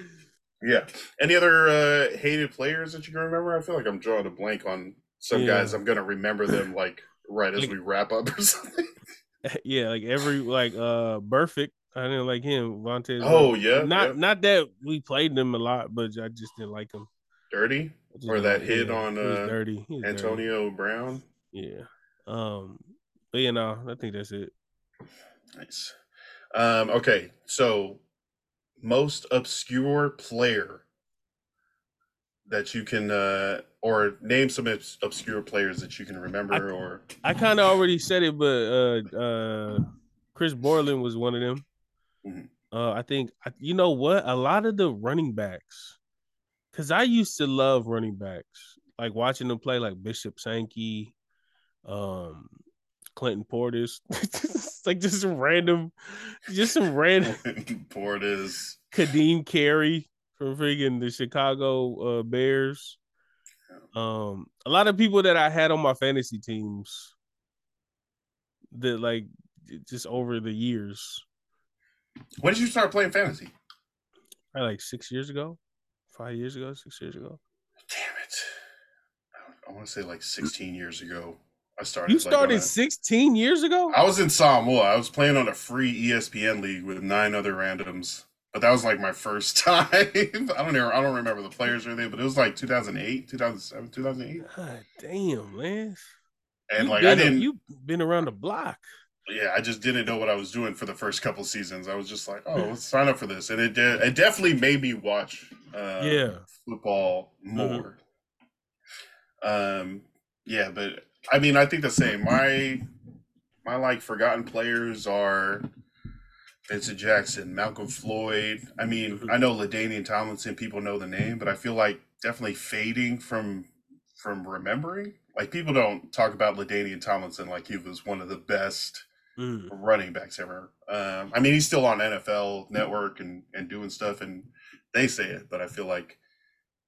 yeah. Any other uh, hated players that you can remember? I feel like I'm drawing a blank on some Yeah. guys. I'm gonna remember them like right as Like- we wrap up or [LAUGHS] something. [LAUGHS] yeah, like every like uh Burfict. I didn't like him. Vontae. Oh yeah, not yeah. not that we played them a lot, but I just didn't like him. dirty Or that like- hit yeah, on, uh, dirty. Was dirty. Antonio Brown. Yeah. Um. But you know, I think that's it. Nice. Um, okay, so most obscure player that you can uh or name some obs- obscure players that you can remember I- or I kind of already said it, but uh, uh, Chris Borland was one of them. Mhm. Uh, I think you know what? A lot of the running backs, because I used to love running backs, like watching them play, like Bishop Sankey, um, Clinton Portis, [LAUGHS] like just some random, just some random [LAUGHS] Portis. Ka'Deem Carey from freaking the Chicago uh, Bears. Um, a lot of people that I had on my fantasy teams that like just over the years, When did you start playing fantasy? probably like six years ago, five years ago, six years ago. Damn it. I want to say like 16 years ago. I started. You started a- 16 years ago? I was in Samoa. I was playing on a free ESPN league with nine other randoms. But that was like my first [LAUGHS] time. I don't know. I don't remember the players or anything, but it was like 2008, 2007, 2008. God damn, man. And You like I didn't you been around the block. yeah, I just didn't know what I was doing for the first couple seasons. I was just like, oh, let's sign up for this, and it did. It definitely made me watch, uh, Yeah. football Mhm. more. Um, yeah, but I mean, I think the same. My my like forgotten players are Vincent Jackson, Malcom Floyd. I mean, Mhm. I know LaDainian Tomlinson. People know the name, but I feel like definitely fading from from remembering. Like people don't talk about LaDainian Tomlinson like he was one of the best Mm. running backs ever. Um, I mean, he's still on NFL Network and and doing stuff, and they say it, but I feel like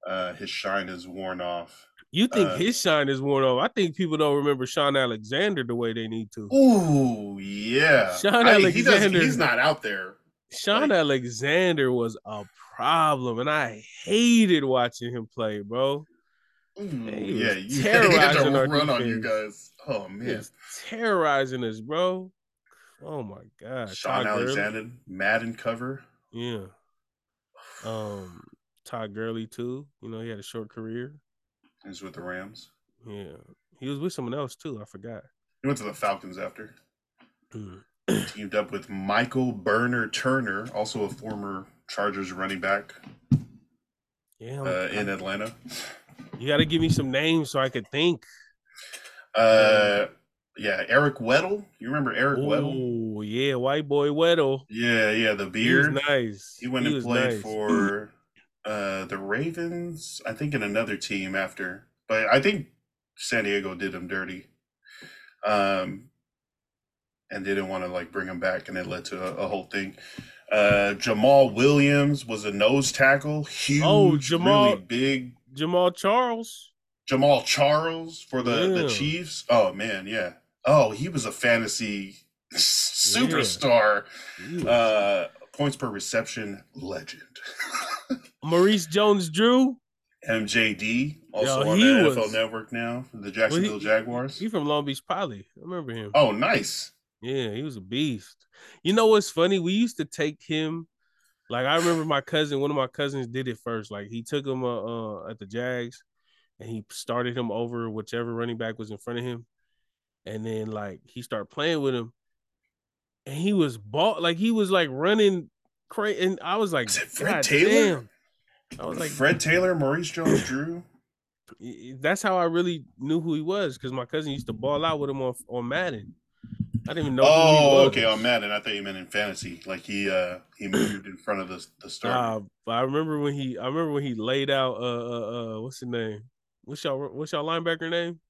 uh, his shine is worn off. You think Uh, his shine is worn off? I think people don't remember Shaun Alexander the way they need to. Ooh, yeah. Shaun I mean, he Alexander- he's not out there. Shaun Like- Alexander was a problem, and I hated watching him play, bro. Ooh, yeah, you [LAUGHS] terrorizing our run on you defense. guys. Oh man, terrorizing us, bro. Oh my god, Shaun Todd Gurley. Alexander, Madden cover. Yeah. Um, Todd Gurley too. You know, he had a short career. He's with the Rams. Yeah, he was with someone else too. I forgot. He went to the Falcons after. Mm. [CLEARS THROAT] Teamed up with Michael Burner Turner, also a former Chargers running back Yeah, uh, in Atlanta. you got to give me some names so I could think. Uh, yeah, Eric Weddle. You remember Eric Weddle? Oh yeah, white boy Weddle. Yeah, yeah, the He beard. nice. He went and played nice. for uh the Ravens, I think in another team after. But I think San Diego did him dirty. Um and didn't want to like bring him back and it led to a, a whole thing. Uh Jamal Williams was a nose tackle, huge, Oh, Jamal- really big Jamaal Charles. Jamaal Charles for the, the Chiefs. Oh man, yeah. Oh, he was a fantasy [LAUGHS] superstar. Was- Uh points per reception legend. [LAUGHS] Maurice Jones-Drew. MJD, also Yo, on he the NFL Network now, the Jacksonville Jaguars. He from Long Beach Poly. I remember him. oh, nice. Yeah, he was a beast. You know what's funny? We used to take him. Like I remember my cousin, one of my cousins did it first. Like he took him uh, uh at the Jags, and he started him over whichever running back was in front of him, and then like he started playing with him, and he was ball like he was like running crazy, and I was like, Is it Fred "God Taylor?" damn." I was like, Fred Taylor, Maurice Jones Drew. [CLEARS THROAT] that's how I really knew who he was because my cousin used to ball out with him on on Madden. I didn't even know. Oh, okay, on Madden. I thought you meant in fantasy. Like he uh he moved in front of the the start. Uh, but I remember when he, I remember when he laid out, uh, uh, uh what's his name? What's y'all, what's y'all linebacker name?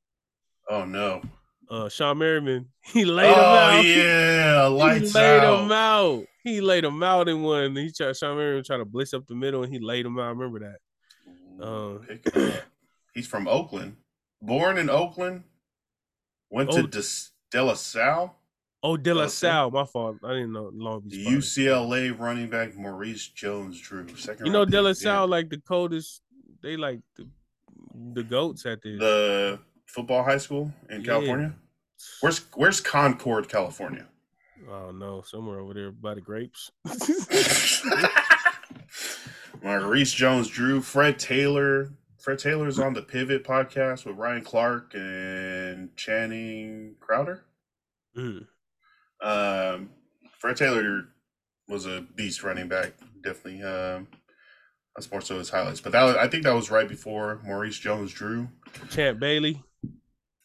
oh no. Uh, Shawne Merriman. [LAUGHS] He laid oh him out. Oh [LAUGHS] yeah, he laid out. him out. He laid him out in one. He tried, Shawne Merriman tried to blitz up the middle, and he laid him out. I remember that. Ooh, pick it up. He's from Oakland. Born in Oakland. Went Oh. to Des- De La Salle. Oh, De La Oh, Salle. My fault. I didn't know Long Beach. UCLA running back Maurice Jones-Drew. Second. You know, De La pick, yeah. Salle like the coldest. They like the the goats at this. the football high school in Yeah. California. Where's Where's Concord, California? Oh no, somewhere over there by the grapes. [LAUGHS] [LAUGHS] Maurice Jones Drew, Fred Taylor. Fred Taylor's on the Pivot podcast with Ryan Clark and Channing Crowder. Mm. Um, Fred Taylor was a beast running back, definitely. Um, that's more so his highlights, but that was, I think that was right before Maurice Jones Drew. Champ Bailey.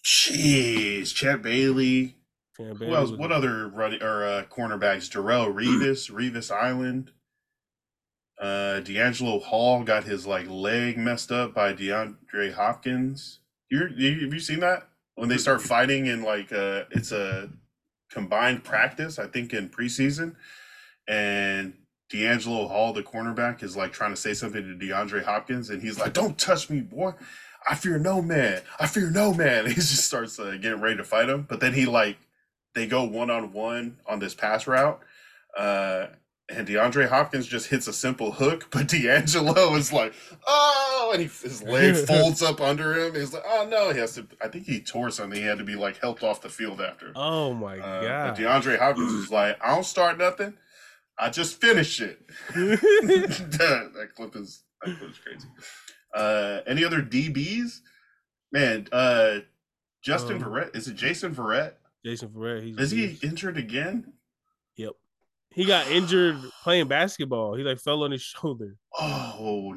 Jeez, Chet Bailey. Bailey. Who else? What other running or uh, cornerbacks? Darrelle Revis, [CLEARS THROAT] Revis Island. Uh, DeAngelo Hall got his like leg messed up by DeAndre Hopkins. You you have you seen that when they start fighting in like uh it's a combined practice I think in preseason, and DeAngelo Hall the cornerback is like trying to say something to DeAndre Hopkins and he's like, "Don't touch me, boy." I fear no man. I fear no man. [LAUGHS] He just starts uh, getting ready to fight him, but then he like they go one on one on this pass route. Uh, and DeAndre Hopkins just hits a simple hook, [LAUGHS] but DeAngelo is like, oh, and he, his leg [LAUGHS] folds up under him. He's like, oh no, he has to. I think he tore something. He had to be like helped off the field after. Oh my Uh, god. but DeAndre Hopkins is like, I don't start nothing. I just finish it. that, that clip is that clip is crazy. Uh, any other DBs? Man, uh, Justin Um, Verrett. Is it Jason Verrett? Jason Verrett. He's Is he injured again? Yep. He got injured playing basketball. He like fell on his shoulder. Oh,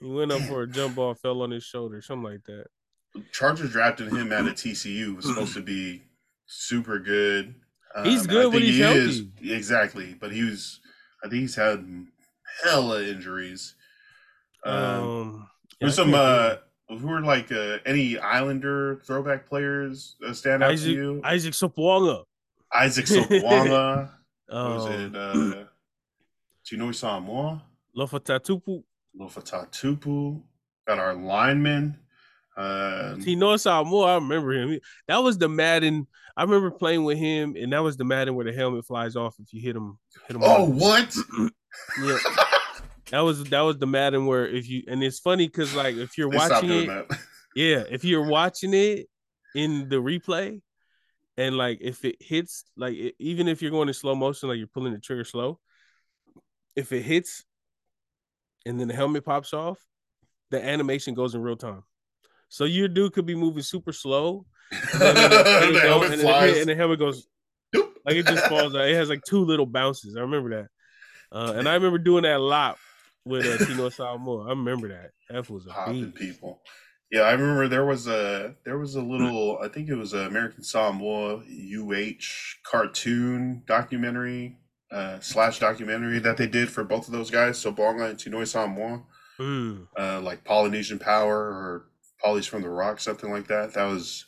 He went up for a jump ball, fell on his shoulder, something like that. Chargers drafted him out of TCU. Was supposed to be super good. He's good when he's he is. Exactly, but he was. I think he's had hella injuries. Um, Um, There's some uh who are like uh, any Islander throwback players uh, stand out to Isaac you? Isaac Sopoaga. Isaac [LAUGHS] Sopoaga. was Um, it uh Chinoi Samoa? Lofa Tatupu. Lofa Tatupu. Got our lineman. Um, knows Samoa. I remember him. That was the Madden. I remember playing with him, and that was the Madden where the helmet flies off if you hit him. Hit him. oh, hard. what? [LAUGHS] yeah. [LAUGHS] That was that was the Madden where if you and it's funny because like if you're watching it, that. [LAUGHS] yeah, if you're watching it in the replay, and like if it hits, like it, even if you're going in slow motion, like you're pulling the trigger slow, if it hits, and then the helmet pops off, the animation goes in real time. So your dude could be moving super slow, [LAUGHS] and then, and then- the helmet and then- flies. and the helmet goes like it just falls out. It has like two little bounces. I remember that. Uh, and I remember doing that a lot with uh, Tino Samoa. I remember that. F was a popping beast. people. Yeah, I remember there was a there was a little I think it was an American Samoa UH cartoon documentary uh, slash documentary that they did for both of those guys, so Bonga and Tino Samoa, Mm. uh, like Polynesian Power or Polly's from the Rock, something like that. That was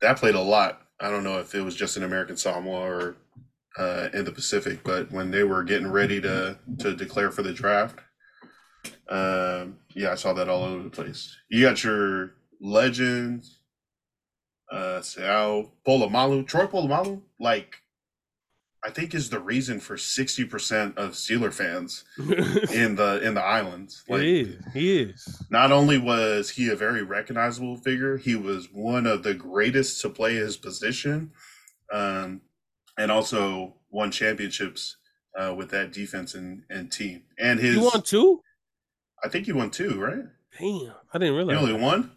that played a lot. I don't know if it was just an American Samoa or uh, in the Pacific, but when they were getting ready to to declare for the draft, um, yeah, I saw that all over the place. You got your legends, uh, Sao Polamalu, Troy Polamalu, like I think is the reason for sixty percent of Steeler fans [LAUGHS] in the in the islands. Like, he is. He is. not only was he a very recognizable figure, he was one of the greatest to play his position, um, and also won championships uh, with that defense and, and team. And his, You won two? I think he won two, right? Damn, I didn't He realize. only that. one.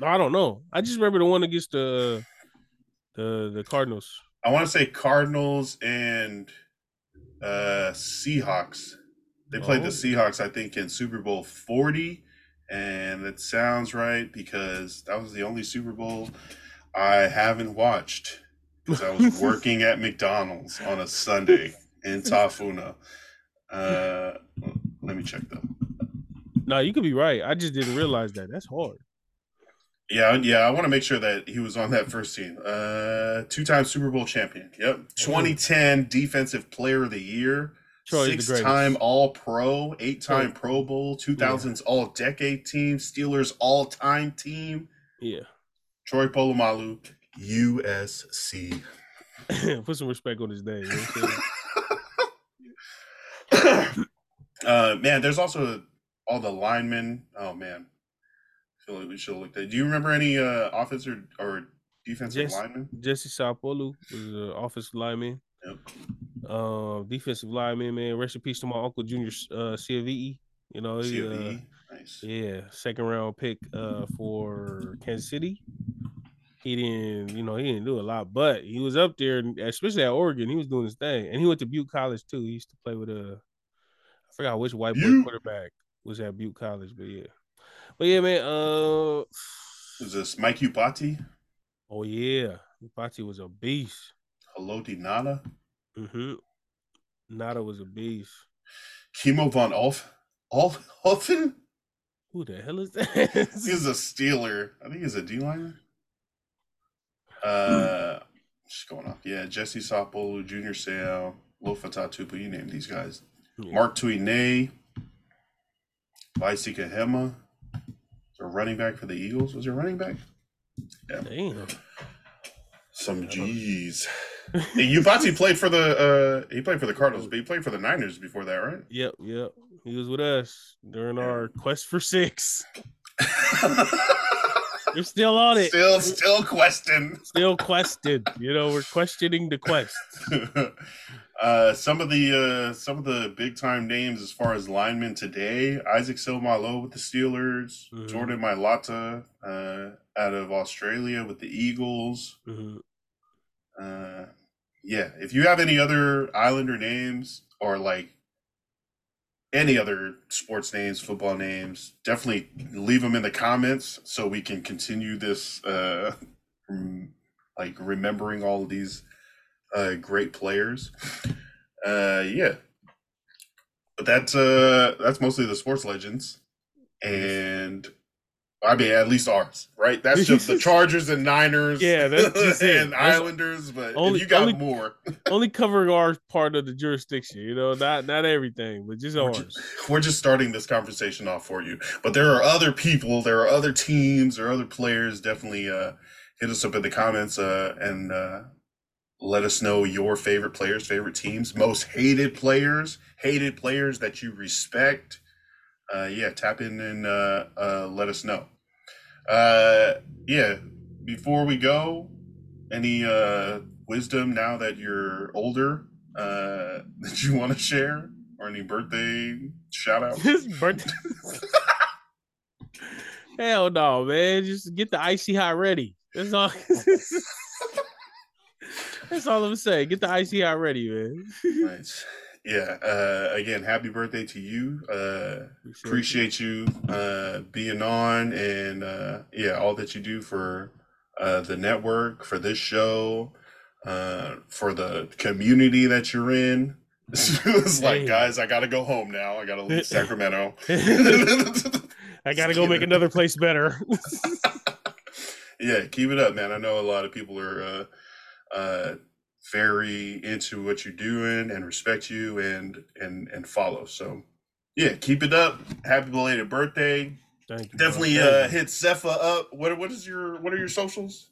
No, I don't know. I just remember the one against the the the Cardinals. I want to say Cardinals and uh, Seahawks. They played the Oh. Seahawks, I think, in Super Bowl 40. And that sounds right because that was the only Super Bowl I haven't watched because I was working at McDonald's on a Sunday in Tafuna. Uh, let me check though. No, you could be right. I just didn't realize that. That's hard. Yeah, yeah, I want to make sure that he was on that first team. Uh, two-time Super Bowl champion. Yep. 2010 Defensive Player of the Year. Six-time All-Pro, eight-time Pro Bowl, 2000s All-Decade Team, Steelers All-Time Team. Yeah. Troy Polamalu, USC. [LAUGHS] Put some respect on his name. You know what I'm saying? [LAUGHS] uh, man, there's also all the linemen. Oh man, I feel like we should look at. Do you remember any uh, offensive or defensive Yes. linemen? Jesse Sapolu was an offensive lineman. Yep. Um, defensive lineman, man. Rest in peace to my uncle Junior uh Siavii. You know, he, uh, Nice. yeah, second round pick uh for Kansas City. He didn't, you know, he didn't do a lot, but he was up there, especially at Oregon. He was doing his thing, and he went to Butte College too. He used to play with a, I forgot which white boy quarterback was at Butte College, but yeah, but yeah, man. Uh, Is this Mike Iupati? oh yeah, Iupati was a beast. Haloti Ngata. Mm-hmm. Ngata was a beast. Kimo von Olf. Olf Olfen? Who the hell is that? He's a [LAUGHS] Steeler. I think he's a D liner. Uh, just going off. Yeah, Jesse Sapolu, Junior Seau, Lofa Tatupu. You name these guys. Yeah. Mark Tuinei, Vai Sikahema. A running back for the Eagles. Was your running back? Damn. Some G's. Hey, Iupati played for the uh he played for the Cardinals, but he played for the Niners before that, right? Yep, yep. He was with us during our quest for six. [LAUGHS] We're still on it. still still question. Still quested. You know, we're questioning the quest. [LAUGHS] uh, some of the uh, some of the big time names as far as linemen today: Isaac Seumalo with the Steelers, Mhm. Jordan Mailata uh, out of Australia with the Eagles. Mhm. Uh, yeah, if you have any other Islander names or like any other sports names, football names, definitely leave them in the comments so we can continue this. Uh, like remembering all of these uh, great players. Uh, yeah, but that's uh, that's mostly the sports legends, and I mean at least ours, right? That's just the [LAUGHS] Chargers and Niners, Yeah, that's [LAUGHS] just it. and That's- Islanders. But only- you got only- more, [LAUGHS] Only covering our part of the jurisdiction, you know, not not everything, but just We're ours. just, we're just starting this conversation off for you. But there are other people, there are other teams, there are other players. Definitely uh, hit us up in the comments uh, and uh, let us know your favorite players, favorite teams, most hated players, hated players that you respect. Uh, yeah, tap in and uh, uh, let us know. Uh, yeah, before we go, any uh, wisdom now that you're older uh, [LAUGHS] that you want to share or any birthday shout out? His birthday. [LAUGHS] Hell no, man. Just get the icy hot ready. That's all. [LAUGHS] That's all I'm saying. Get the icy hot ready, man. nice. Yeah. Uh, again, happy birthday to you. Uh, appreciate you uh, being on and uh, yeah, all that you do for uh, the network, for this show, uh, for the community that you're in. [LAUGHS] it's like, Hey. guys, I gotta go home now. I gotta leave [LAUGHS] Sacramento. [LAUGHS] I gotta go make another place better. yeah, keep it up, man. I know a lot of people are uh, uh, very into what you're doing and respect you and and and follow. So yeah, keep it up. Happy belated birthday. Thank you. Definitely uh, hit Cepha up. What what is your what are your socials?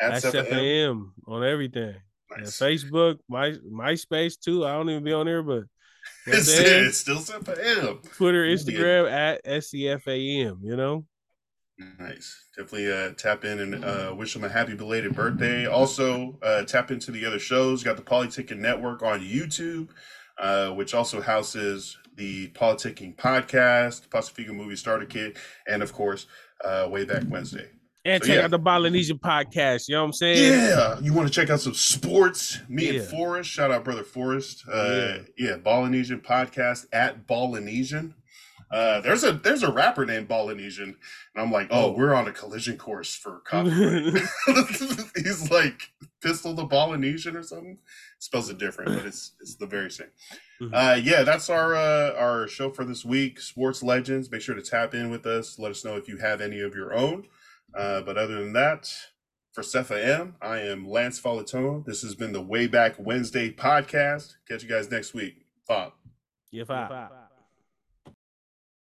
At Cepha M? On everything. Yeah, Nice. Facebook, my MySpace too. I don't even be on there, but you [LAUGHS] know what I'm It's, it's still Cepha M. Twitter, Yeah. Instagram at SCFAM, you know? Nice. Definitely uh, tap in and uh, wish them a happy belated birthday. Also, uh, tap into the other shows. Got the Politicking Network on YouTube, uh, which also houses the Politicking Podcast, the Pacifica Movie Starter Kit, and of course, uh, Way Back Whensday. And So, check yeah. out the Polynesian podcast, you know what I'm saying? Yeah, you want to check out some sports? Me Yeah. and Forrest, shout out brother Forrest. Uh, yeah, Polynesian podcast at Polynesian. Uh, there's a there's a rapper named Polynesian, and I'm like, oh, Oh. we're on a collision course for copyright. [LAUGHS] [LAUGHS] He's like Pistol the Polynesian or something. Spells it different, but it's it's the very same. Mhm. Uh, yeah, that's our uh, our show for this week. Sports legends. Make sure to tap in with us. Let us know if you have any of your own. Uh, but other than that, for Cepha M, I am Lance Falatone. This has been the Way Back Whensday podcast. Catch you guys next week. Bob. Yeah, five.